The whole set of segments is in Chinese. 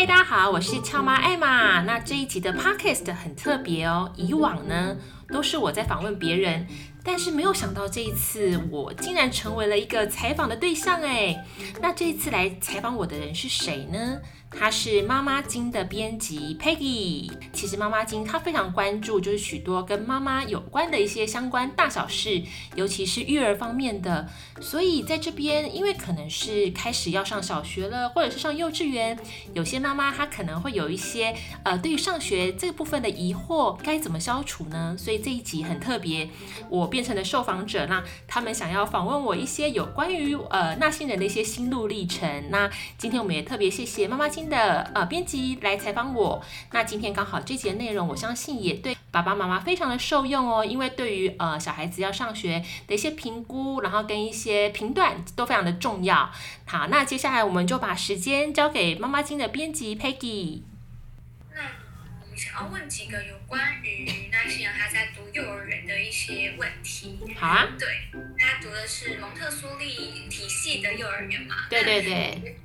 嗨，大家好，我是俏妈艾玛。那这一集的 podcast 很特别哦。以往呢，都是我在访问别人，但是没有想到这一次我竟然成为了一个采访的对象哎。那这一次来采访我的人是谁呢？他是妈妈经的编辑 Peggy。其实妈妈经她非常关注，就是许多跟妈妈有关的一些相关大小事，尤其是育儿方面的。所以在这边，因为可能是开始要上小学了，或者是上幼稚园，有些妈妈她可能会有一些呃，对于上学这部分的疑惑，该怎么消除呢？所以这一集很特别，我变成了受访者，那他们想要访问我一些有关于呃那些人的一些心路历程。那今天我们也特别谢谢妈妈经的呃编辑来采访我，那今天刚好这节内容，我相信也对爸爸妈妈非常的受用哦，因为对于呃小孩子要上学的一些评估，然后跟一些评断都非常的重要。好，那接下来我们就把时间交给妈妈经的编辑 Peggy。那我们想要问几个有关于那些人还在读幼儿园的一些问题。好啊。对，他读的是蒙特梭利体系的幼儿园嘛？对对对。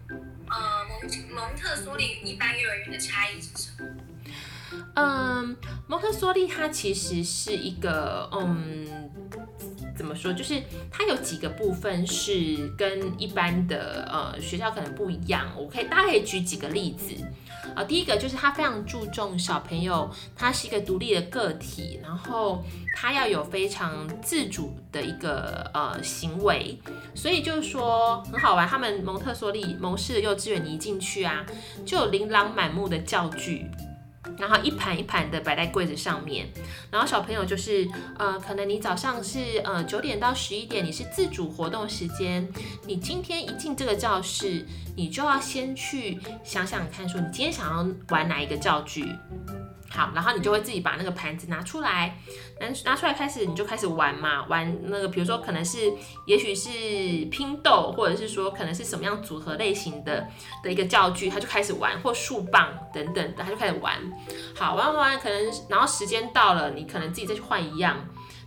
呃，蒙蒙特梭利一般幼儿园的差异是什么？嗯，蒙特梭利它其实是一个，嗯，怎么说？就是它有几个部分是跟一般的呃学校可能不一样。我可以大概可以举几个例子。啊，第一个就是他非常注重小朋友，他是一个独立的个体，然后他要有非常自主的一个呃行为，所以就是说很好玩。他们蒙特梭利蒙氏的幼稚园，你一进去啊，就有琳琅满目的教具。然后一盘一盘的摆在柜子上面，然后小朋友就是，呃，可能你早上是呃九点到十一点，你是自主活动时间，你今天一进这个教室，你就要先去想想看，说你今天想要玩哪一个教具。好，然后你就会自己把那个盘子拿出来，拿拿出来开始，你就开始玩嘛，玩那个，比如说可能是，也许是拼豆，或者是说可能是什么样组合类型的的一个教具，他就开始玩，或树棒等等的，他就开始玩。好，玩玩玩，可能然后时间到了，你可能自己再去换一样。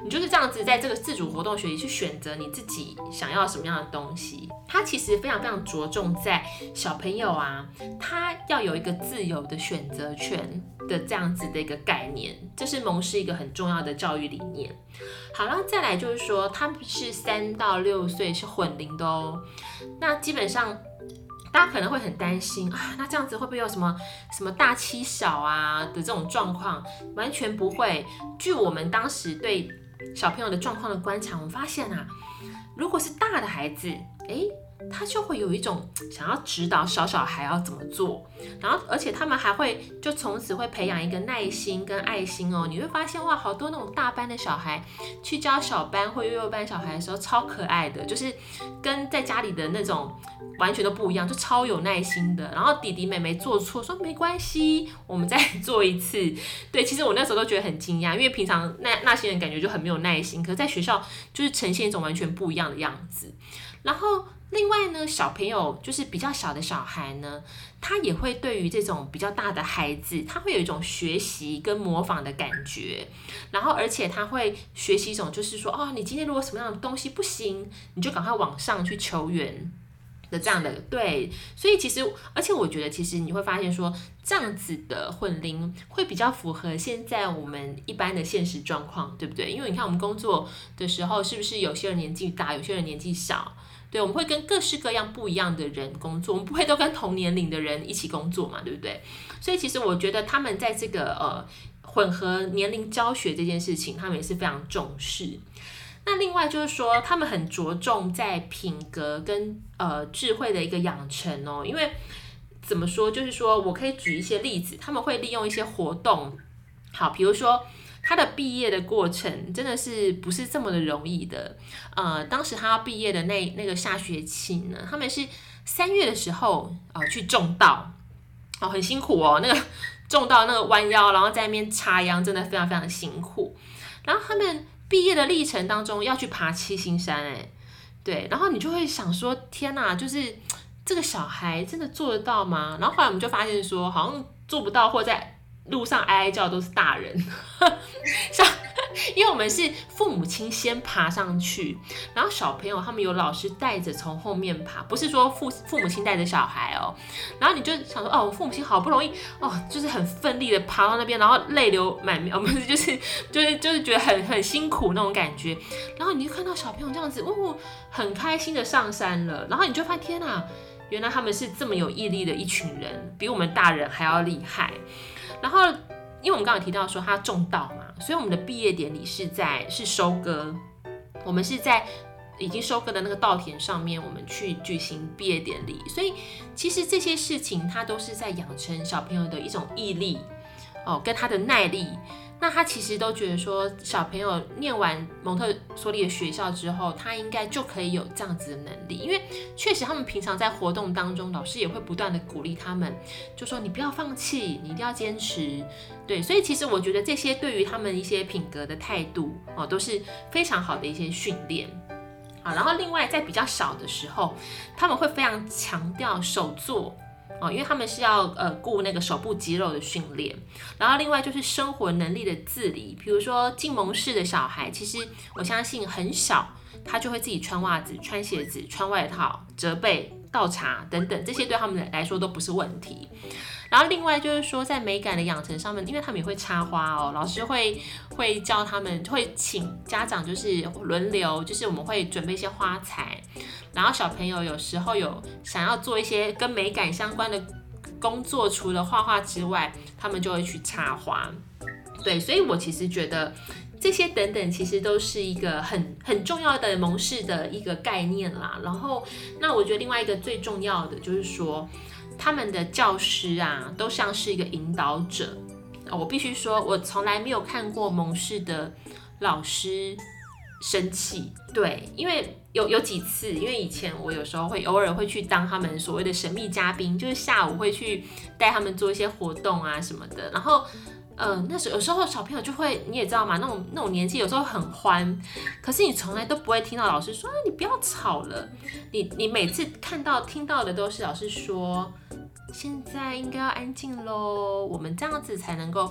你就是这样子，在这个自主活动学习去选择你自己想要什么样的东西。它其实非常非常着重在小朋友啊，他要有一个自由的选择权的这样子的一个概念，这是蒙氏一个很重要的教育理念。好了，再来就是说，他们是三到六岁是混龄的哦。那基本上大家可能会很担心啊，那这样子会不会有什么什么大欺小啊的这种状况？完全不会。据我们当时对小朋友的状况的观察，我们发现啊，如果是大的孩子，诶，他就会有一种 想要指导小小孩要怎么做，然后而且他们还会就从此会培养一个耐心跟爱心哦。你会发现哇，好多那种大班的小孩去教小班或幼幼班小孩的时候，超可爱的，就是跟在家里的那种 完全都不一样，就超有耐心的。然后弟弟妹妹做错，说没关系，我们再做一次。对，其实我那时候都觉得很惊讶，因为平常那那些人感觉就很没有耐心，可是在学校就是呈现一种完全不一样的样子。然后另外呢，小朋友就是比较小的小孩呢，他也会对于这种比较大的孩子，他会有一种学习跟模仿的感觉。然后而且他会学习一种，就是说，哦，你今天如果什么样的东西不行，你就赶快往上去求援的这样的。对，所以其实，而且我觉得，其实你会发现说，这样子的混龄会比较符合现在我们一般的现实状况，对不对？因为你看我们工作的时候，是不是有些人年纪大，有些人年纪小？对，我们会跟各式各样不一样的人工作，我们不会都跟同年龄的人一起工作嘛，对不对？所以其实我觉得他们在这个呃混合年龄教学这件事情，他们也是非常重视。那另外就是说，他们很着重在品格跟呃智慧的一个养成哦，因为怎么说，就是说我可以举一些例子，他们会利用一些活动，好，比如说。他的毕业的过程真的是不是这么的容易的，呃，当时他要毕业的那那个下学期呢，他们是三月的时候呃去种稻，哦，很辛苦哦，那个种稻那个弯腰，然后在那边插秧，真的非常非常辛苦。然后他们毕业的历程当中要去爬七星山，哎，对，然后你就会想说，天哪，就是这个小孩真的做得到吗？然后后来我们就发现说，好像做不到，或在。路上哀哀叫都是大人，小 因为我们是父母亲先爬上去，然后小朋友他们有老师带着从后面爬，不是说父父母亲带着小孩哦。然后你就想说，哦，我父母亲好不容易哦，就是很奋力的爬到那边，然后泪流满面，我们就是就是就是觉得很很辛苦那种感觉。然后你就看到小朋友这样子，哦，很开心的上山了。然后你就发现，天哪，原来他们是这么有毅力的一群人，比我们大人还要厉害。然后。因为我们刚刚提到说他种稻嘛，所以我们的毕业典礼是在是收割，我们是在已经收割的那个稻田上面，我们去举行毕业典礼。所以其实这些事情，他都是在养成小朋友的一种毅力哦，跟他的耐力。那他其实都觉得说，小朋友念完蒙特梭利的学校之后，他应该就可以有这样子的能力，因为确实他们平常在活动当中，老师也会不断的鼓励他们，就说你不要放弃，你一定要坚持。对，所以其实我觉得这些对于他们一些品格的态度哦，都是非常好的一些训练。好，然后另外在比较小的时候，他们会非常强调手作。哦，因为他们是要呃顾那个手部肌肉的训练，然后另外就是生活能力的自理，比如说进蒙氏的小孩，其实我相信很小他就会自己穿袜子、穿鞋子、穿外套、折被、倒茶等等，这些对他们来说都不是问题。然后另外就是说，在美感的养成上面，因为他们也会插花哦，老师会会教他们，会请家长就是轮流，就是我们会准备一些花材，然后小朋友有时候有想要做一些跟美感相关的工作，除了画画之外，他们就会去插花。对，所以我其实觉得这些等等，其实都是一个很很重要的蒙氏的一个概念啦。然后，那我觉得另外一个最重要的就是说。他们的教师啊，都像是一个引导者。我必须说，我从来没有看过蒙氏的老师生气。对，因为有有几次，因为以前我有时候会偶尔会去当他们所谓的神秘嘉宾，就是下午会去带他们做一些活动啊什么的。然后，呃，那时有时候小朋友就会，你也知道嘛，那种那种年纪有时候很欢，可是你从来都不会听到老师说，你不要吵了。你你每次看到听到的都是老师说。现在应该要安静喽，我们这样子才能够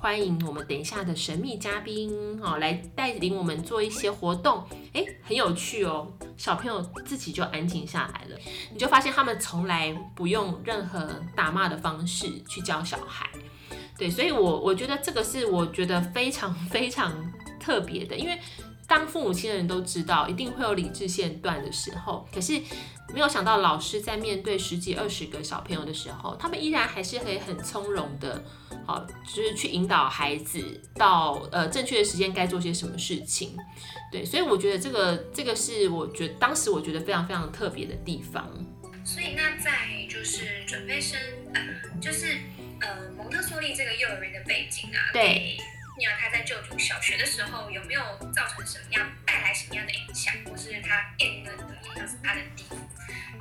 欢迎我们等一下的神秘嘉宾哦，来带领我们做一些活动，诶，很有趣哦。小朋友自己就安静下来了，你就发现他们从来不用任何打骂的方式去教小孩，对，所以我我觉得这个是我觉得非常非常特别的，因为。当父母亲的人都知道，一定会有理智线断的时候。可是没有想到，老师在面对十几、二十个小朋友的时候，他们依然还是可以很从容的，好，就是去引导孩子到呃正确的时间该做些什么事情。对，所以我觉得这个这个是我觉得当时我觉得非常非常特别的地方。所以那在就是准备生，就是呃蒙特梭利这个幼儿园的背景啊，对。你要他在就读小学的时候有没有造成什么样带来什么样的影响，或是他变得的，或是他的地方，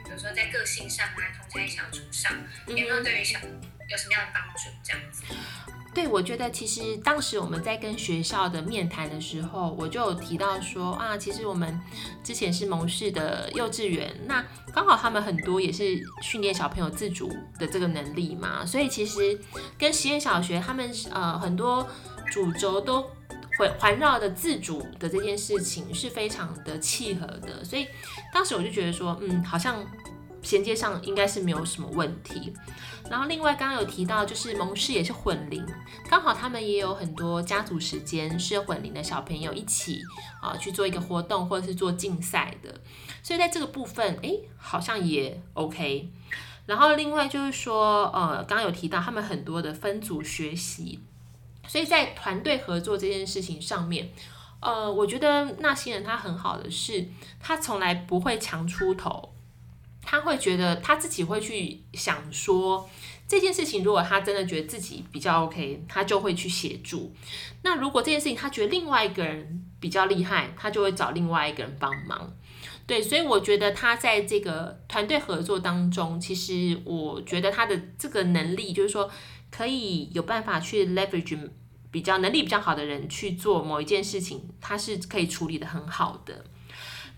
比如说在个性上啊，同侪相处上，有没有对于小有什么样的帮助？这样子。对，我觉得其实当时我们在跟学校的面谈的时候，我就有提到说啊，其实我们之前是蒙氏的幼稚园，那刚好他们很多也是训练小朋友自主的这个能力嘛，所以其实跟实验小学他们呃很多。主轴都环环绕的自主的这件事情是非常的契合的，所以当时我就觉得说，嗯，好像衔接上应该是没有什么问题。然后另外刚刚有提到，就是蒙氏也是混龄，刚好他们也有很多家族时间是混龄的小朋友一起啊去做一个活动或者是做竞赛的，所以在这个部分，哎，好像也 OK。然后另外就是说，呃，刚刚有提到他们很多的分组学习。所以在团队合作这件事情上面，呃，我觉得那些人他很好的是，他从来不会强出头，他会觉得他自己会去想说这件事情，如果他真的觉得自己比较 OK，他就会去协助。那如果这件事情他觉得另外一个人比较厉害，他就会找另外一个人帮忙。对，所以我觉得他在这个团队合作当中，其实我觉得他的这个能力就是说。可以有办法去 leverage 比较能力比较好的人去做某一件事情，他是可以处理的很好的。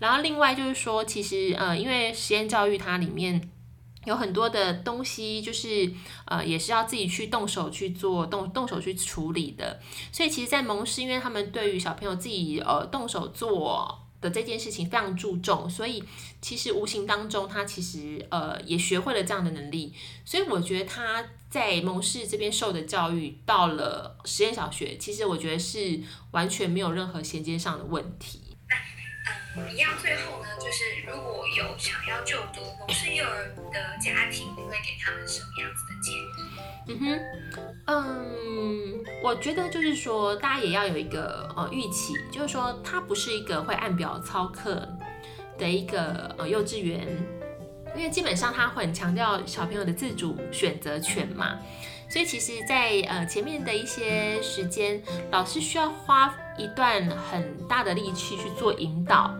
然后另外就是说，其实呃，因为实验教育它里面有很多的东西，就是呃，也是要自己去动手去做，动动手去处理的。所以其实，在蒙氏，因为他们对于小朋友自己呃动手做的这件事情非常注重，所以其实无形当中，他其实呃也学会了这样的能力。所以我觉得他在蒙氏这边受的教育，到了实验小学，其实我觉得是完全没有任何衔接上的问题。一样。最后呢，就是如果有想要就读蒙氏幼儿的家庭，你会给他们什么样子的建议？嗯哼，嗯，我觉得就是说，大家也要有一个呃预期，就是说，它不是一个会按表操课的一个呃幼稚园，因为基本上它会很强调小朋友的自主选择权嘛。所以其实在，在呃前面的一些时间，老师需要花一段很大的力气去做引导。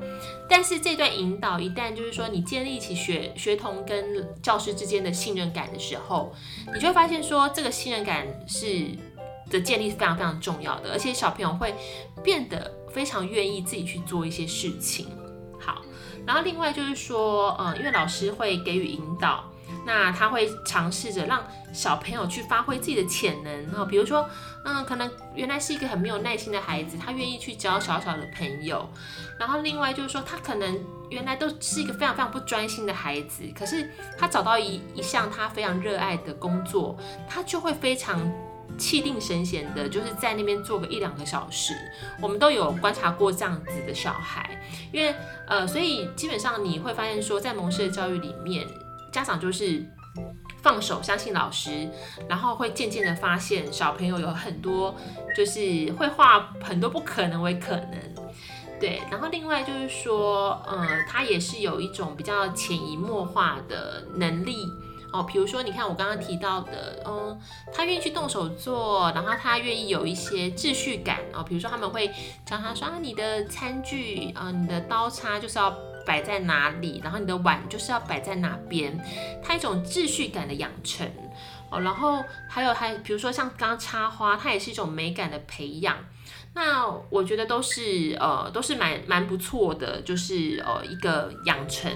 但是这段引导，一旦就是说你建立起学学童跟教师之间的信任感的时候，你就会发现说，这个信任感是的建立是非常非常重要的，而且小朋友会变得非常愿意自己去做一些事情。好，然后另外就是说，嗯，因为老师会给予引导。那他会尝试着让小朋友去发挥自己的潜能哦，比如说，嗯，可能原来是一个很没有耐心的孩子，他愿意去交小小的朋友。然后另外就是说，他可能原来都是一个非常非常不专心的孩子，可是他找到一一项他非常热爱的工作，他就会非常气定神闲的，就是在那边做个一两个小时。我们都有观察过这样子的小孩，因为呃，所以基本上你会发现说，在蒙氏的教育里面。家长就是放手相信老师，然后会渐渐的发现小朋友有很多就是会化很多不可能为可能，对。然后另外就是说，嗯，他也是有一种比较潜移默化的能力哦。比如说，你看我刚刚提到的，嗯，他愿意去动手做，然后他愿意有一些秩序感哦。比如说他们会教他说啊，你的餐具啊，你的刀叉就是要。摆在哪里，然后你的碗就是要摆在哪边，它一种秩序感的养成哦。然后还有还比如说像刚刚插花，它也是一种美感的培养。那我觉得都是呃都是蛮蛮不错的，就是呃一个养成。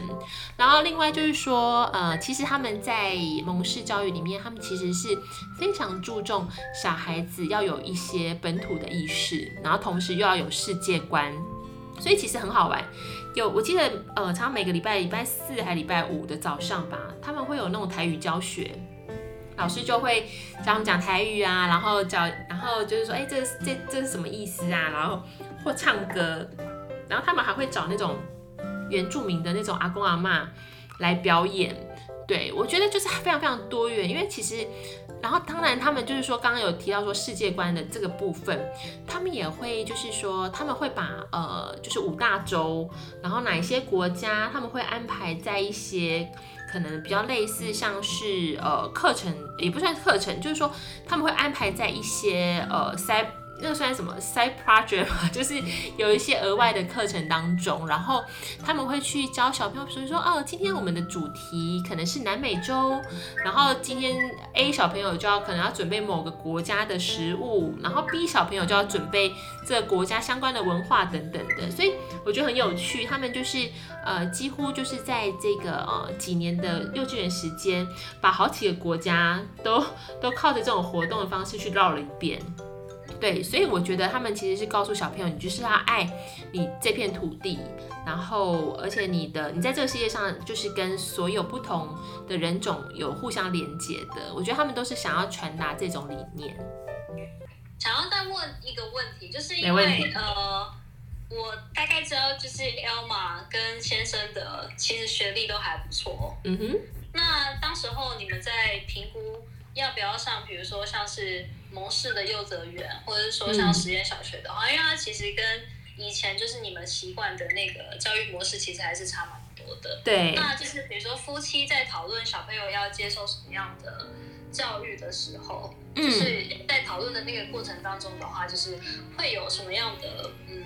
然后另外就是说呃，其实他们在蒙氏教育里面，他们其实是非常注重小孩子要有一些本土的意识，然后同时又要有世界观，所以其实很好玩。有，我记得，呃，常常每个礼拜礼拜四还礼拜五的早上吧，他们会有那种台语教学，老师就会教他们讲台语啊，然后教，然后就是说，哎、这这这是什么意思啊？然后或唱歌，然后他们还会找那种原住民的那种阿公阿嬷来表演。对，我觉得就是非常非常多元，因为其实。然后当然，他们就是说，刚刚有提到说世界观的这个部分，他们也会就是说，他们会把呃，就是五大洲，然后哪一些国家，他们会安排在一些可能比较类似像是呃课程，也不算课程，就是说他们会安排在一些呃塞。那个算什么 side project 嘛，就是有一些额外的课程当中，然后他们会去教小朋友，比如说哦，今天我们的主题可能是南美洲，然后今天 A 小朋友就要可能要准备某个国家的食物，然后 B 小朋友就要准备这个国家相关的文化等等的，所以我觉得很有趣。他们就是呃，几乎就是在这个呃几年的幼稚园时间，把好几个国家都都靠着这种活动的方式去绕了一遍。对，所以我觉得他们其实是告诉小朋友，你就是要爱你这片土地，然后而且你的你在这个世界上就是跟所有不同的人种有互相连接的。我觉得他们都是想要传达这种理念。想要再问一个问题，就是因为呃，我大概知道就是 Elma 跟先生的其实学历都还不错。嗯哼。那当时候你们在评估要不要上，比如说像是。蒙氏的幼稚园，或者是说像实验小学的话，嗯，因为它其实跟以前就是你们习惯的那个教育模式，其实还是差蛮多的。对。那就是比如说夫妻在讨论小朋友要接受什么样的教育的时候，嗯，就是在讨论的那个过程当中的话，就是会有什么样的嗯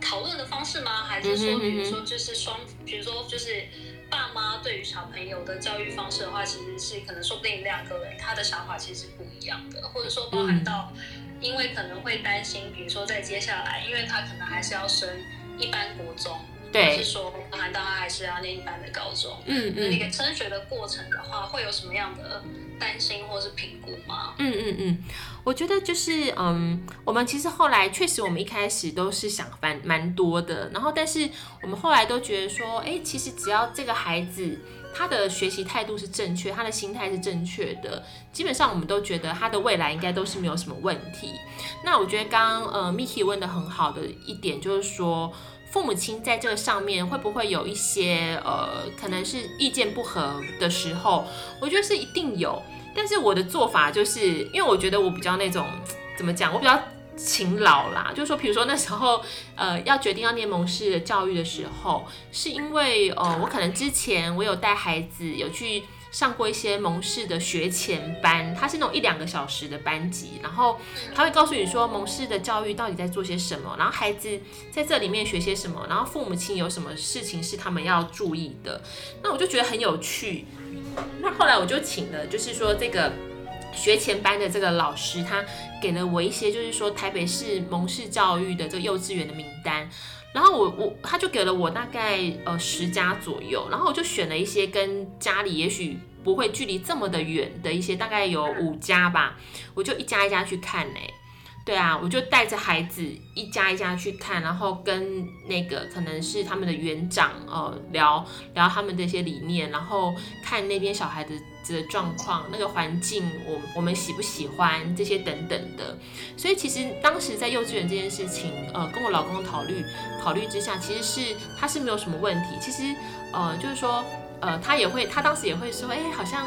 讨论的方式吗？还是说，比如说就是双，比如说就是。爸妈对于小朋友的教育方式的话，其实是可能说不定两个人他的想法其实是不一样的，或者说包含到，因为可能会担心，比如说在接下来，因为他可能还是要升一般国中，对，是说包含到他还是要念一般的高中，嗯嗯，那个升学的过程的话，会有什么样的担心或是评估吗？嗯嗯嗯，我觉得就是嗯，我们其实后来确实我们一开始都是想蛮蛮多的，然后但是我们后来都觉得说，哎，其实只要这个孩子。他的学习态度是正确，他的心态是正确的，基本上我们都觉得他的未来应该都是没有什么问题。那我觉得刚刚呃 Miki 问的很好的一点就是说，父母亲在这个上面会不会有一些呃可能是意见不合的时候？我觉得是一定有，但是我的做法就是因为我觉得我比较那种怎么讲，我比较。勤劳啦，就是说，比如说那时候，呃，要决定要念蒙氏的教育的时候，是因为，呃，我可能之前我有带孩子有去上过一些蒙氏的学前班，它是那种一两个小时的班级，然后他会告诉你说蒙氏的教育到底在做些什么，然后孩子在这里面学些什么，然后父母亲有什么事情是他们要注意的，那我就觉得很有趣。那后来我就请了，就是说这个。学前班的这个老师，他给了我一些，就是说台北市蒙氏教育的这个幼稚园的名单，然后我我他就给了我大概呃十家左右，然后我就选了一些跟家里也许不会距离这么的远的一些，大概有五家吧，我就一家一家去看嘞。对啊，我就带着孩子一家一家去看，然后跟那个可能是他们的园长呃聊聊他们的一些理念，然后看那边小孩的的状况、那个环境，我我们喜不喜欢这些等等的。所以其实当时在幼稚园这件事情，呃，跟我老公考虑考虑之下，其实是他是没有什么问题。其实呃，就是说呃，他也会，他当时也会说，哎，好像。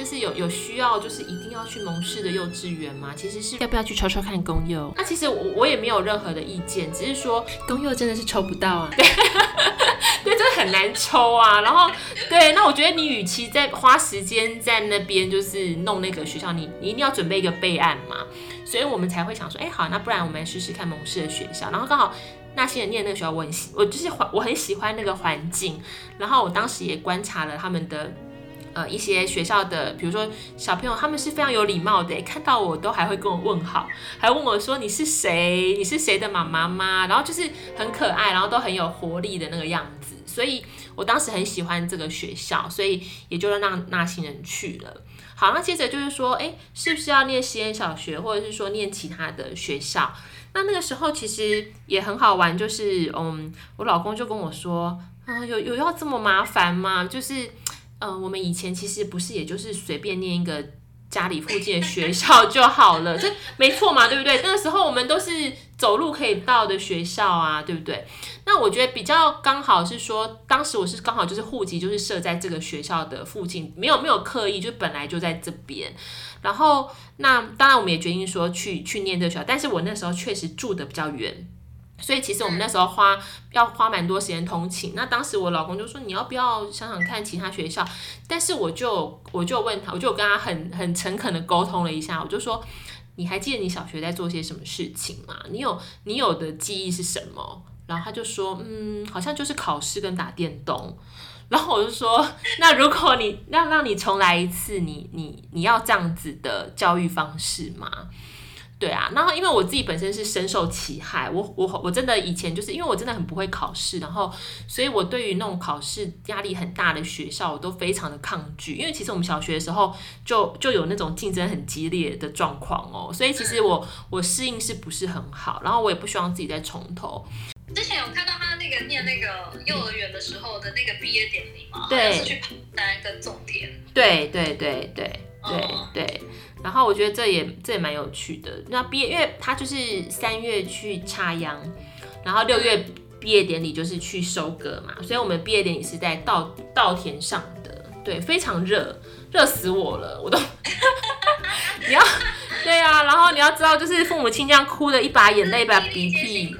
就是有有需要，就是一定要去蒙氏的幼稚园吗？其实是要不要去抽抽看公幼？那其实我我也没有任何的意见，只是说公幼真的是抽不到啊，对，对，真的很难抽啊。然后对，那我觉得你与其在花时间在那边就是弄那个学校，你你一定要准备一个备案嘛。所以我们才会想说，哎、好，那不然我们来试试看蒙氏的学校。然后刚好那些人念那个学校，我很喜，我就是我很喜欢那个环境。然后我当时也观察了他们的。呃，一些学校的，比如说小朋友，他们是非常有礼貌的，看到我都还会跟我问好，还问我说你是谁？你是谁的妈妈吗？然后就是很可爱，然后都很有活力的那个样子，所以我当时很喜欢这个学校，所以也就让那些人去了。好，那接着就是说，哎，是不是要念实验小学，或者是说念其他的学校？那那个时候其实也很好玩，就是嗯，我老公就跟我说，啊，有有要这么麻烦吗？就是。嗯、我们以前其实不是，也就是随便念一个家里附近的学校就好了，这没错嘛，对不对？那个时候我们都是走路可以到的学校啊，对不对？那我觉得比较刚好是说，当时我是刚好就是户籍就是设在这个学校的附近，没有没有刻意，就本来就在这边。然后那当然我们也决定说去去念这个学校，但是我那时候确实住的比较远。所以其实我们那时候花要花蛮多时间通勤。那当时我老公就说，你要不要想想看其他学校？但是我就我就问他，我就跟他很很诚恳的沟通了一下，我就说，你还记得你小学在做些什么事情吗？你有你有的记忆是什么？然后他就说，嗯，好像就是考试跟打电动。然后我就说，那如果你要让你重来一次，你你你要这样子的教育方式吗？对啊，然后因为我自己本身是深受其害，我我我真的以前就是因为我真的很不会考试，然后所以我对于那种考试压力很大的学校，我都非常的抗拒。因为其实我们小学的时候就就有那种竞争很激烈的状况哦，所以其实我我适应是不是很好，然后我也不希望自己再重头。之前有看到他那个念那个幼儿园的时候的那个毕业典礼吗？对，是去爬山跟种田。对对对对对对。然后我觉得这也这也蛮有趣的。那毕业，因为他就是三月去插秧，然后六月毕业典礼就是去收割嘛，所以我们毕业典礼是在稻稻田上的，对，非常热，热死我了，我都，你要。对啊，然后你要知道，就是父母亲这样哭的一把眼泪一把鼻涕，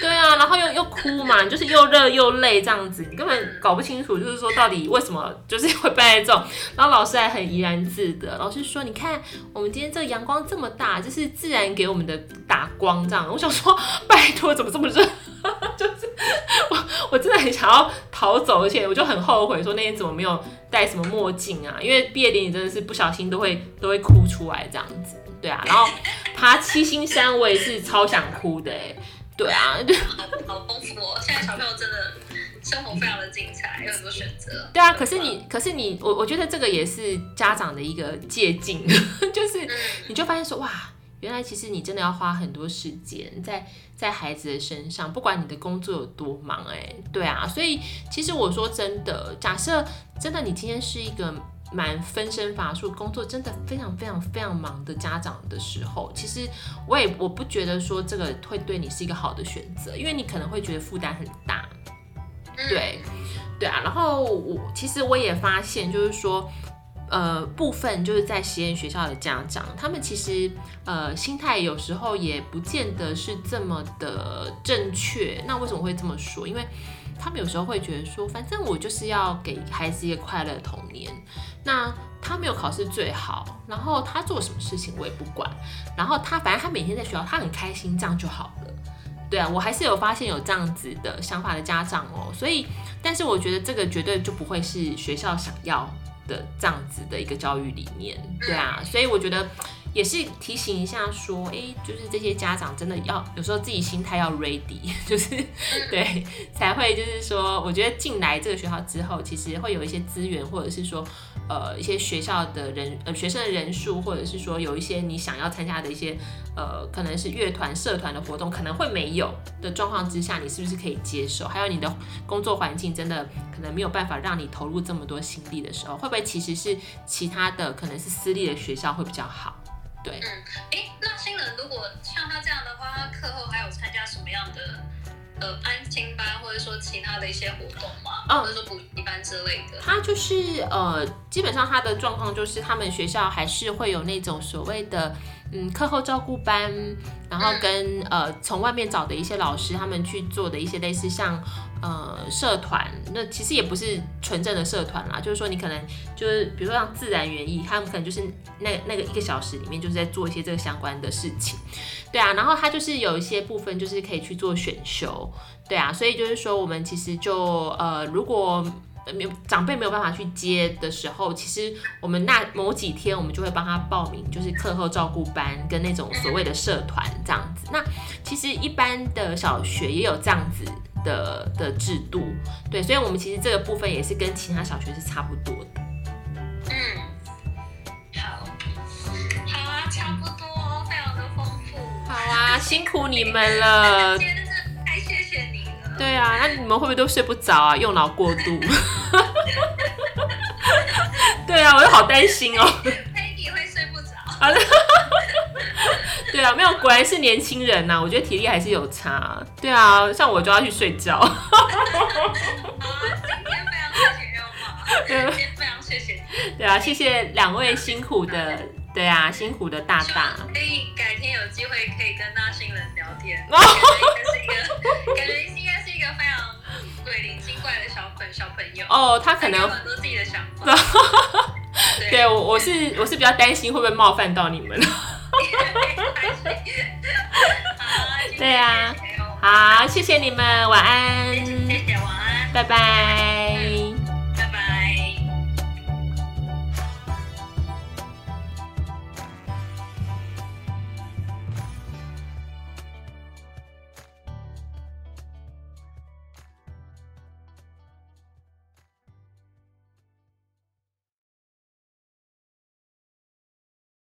对啊，然后又又哭嘛，就是又热又累这样子，你根本搞不清楚，就是说到底为什么就是会办在这种。然后老师还很怡然自得，老师说：“你看，我们今天这个阳光这么大，就是自然给我们的打光这样。”我想说，拜托，怎么这么热？就是我我真的很想要逃走，而且我就很后悔说那天怎么没有戴什么墨镜啊，因为毕业典礼真的是不小心都会都会哭出来这样子。对啊，然后爬七星山，我也是超想哭的哎。对啊，好丰富哦！现在小朋友真的生活非常的精彩，有很多选择。对啊，可是你，可是你，我我觉得这个也是家长的一个借鉴，就是你就发现说，哇，原来其实你真的要花很多时间在在孩子的身上，不管你的工作有多忙，哎，对啊，所以其实我说真的，假设真的你今天是一个。蛮分身乏术，工作真的非常非常非常忙的家长的时候，其实我也我不觉得说这个会对你是一个好的选择，因为你可能会觉得负担很大。对，对啊。然后我其实我也发现，就是说，呃，部分就是在实验学校的家长，他们其实呃心态有时候也不见得是这么的正确。那为什么会这么说？因为他们有时候会觉得说，反正我就是要给孩子一个快乐的童年。那他没有考试最好，然后他做什么事情我也不管，然后他反正他每天在学校他很开心，这样就好了。对啊，我还是有发现有这样子的想法的家长哦。所以，但是我觉得这个绝对就不会是学校想要的这样子的一个教育理念。对啊，所以我觉得。也是提醒一下，说，哎、欸，就是这些家长真的要有时候自己心态要 ready，就是对，才会就是说，我觉得进来这个学校之后，其实会有一些资源，或者是说，呃，一些学校的人，呃，学生的人数，或者是说有一些你想要参加的一些，呃，可能是乐团、社团的活动，可能会没有的状况之下，你是不是可以接受？还有你的工作环境真的可能没有办法让你投入这么多心力的时候，会不会其实是其他的可能是私立的学校会比较好？对，嗯，哎，那新人如果像他这样的话，他课后呃安亲班，或者说其他的一些活动吗？哦，或者说补习班之类的？他就是呃，基本上他的状况就是，他们学校还是会有那种所谓的嗯课后照顾班，然后跟、嗯、呃从外面找的一些老师，他们去做的一些类似像。呃，社团那其实也不是纯正的社团啦，就是说你可能就是比如说像自然园艺，他们可能就是那那个一个小时里面就是在做一些这个相关的事情，对啊，然后他就是有一些部分就是可以去做选修，对啊，所以就是说我们其实就呃如果没有长辈没有办法去接的时候，其实我们那某几天我们就会帮他报名，就是课后照顾班跟那种所谓的社团这样子。那其实一般的小学也有这样子。的的制度，对，所以我们其实这个部分也是跟其他小学是差不多的。嗯，好，好啊，差不多，非常的丰富。好啊，辛苦你们了。今天真的太谢谢你了。对啊，那你们会不会都睡不着啊？用脑过度。对啊，我就好担心哦。Peggy 会睡不着。好的。对啊，没有，果然是年轻人呐、啊，我觉得体力还是有差。对啊，像我就要去睡觉。好今天非常谢谢 Elma，今天非常谢谢你。对啊，谢谢两位辛苦的，对啊，辛苦的大大。可以改天有机会可以跟那新人聊天。感觉是一个，鬼灵精怪的小朋小朋友。哦，他可能有很多自己的想法。对，我我是我是比较担心会不会冒犯到你们。对啊，好，谢谢你们，晚安。谢谢，晚安，拜拜。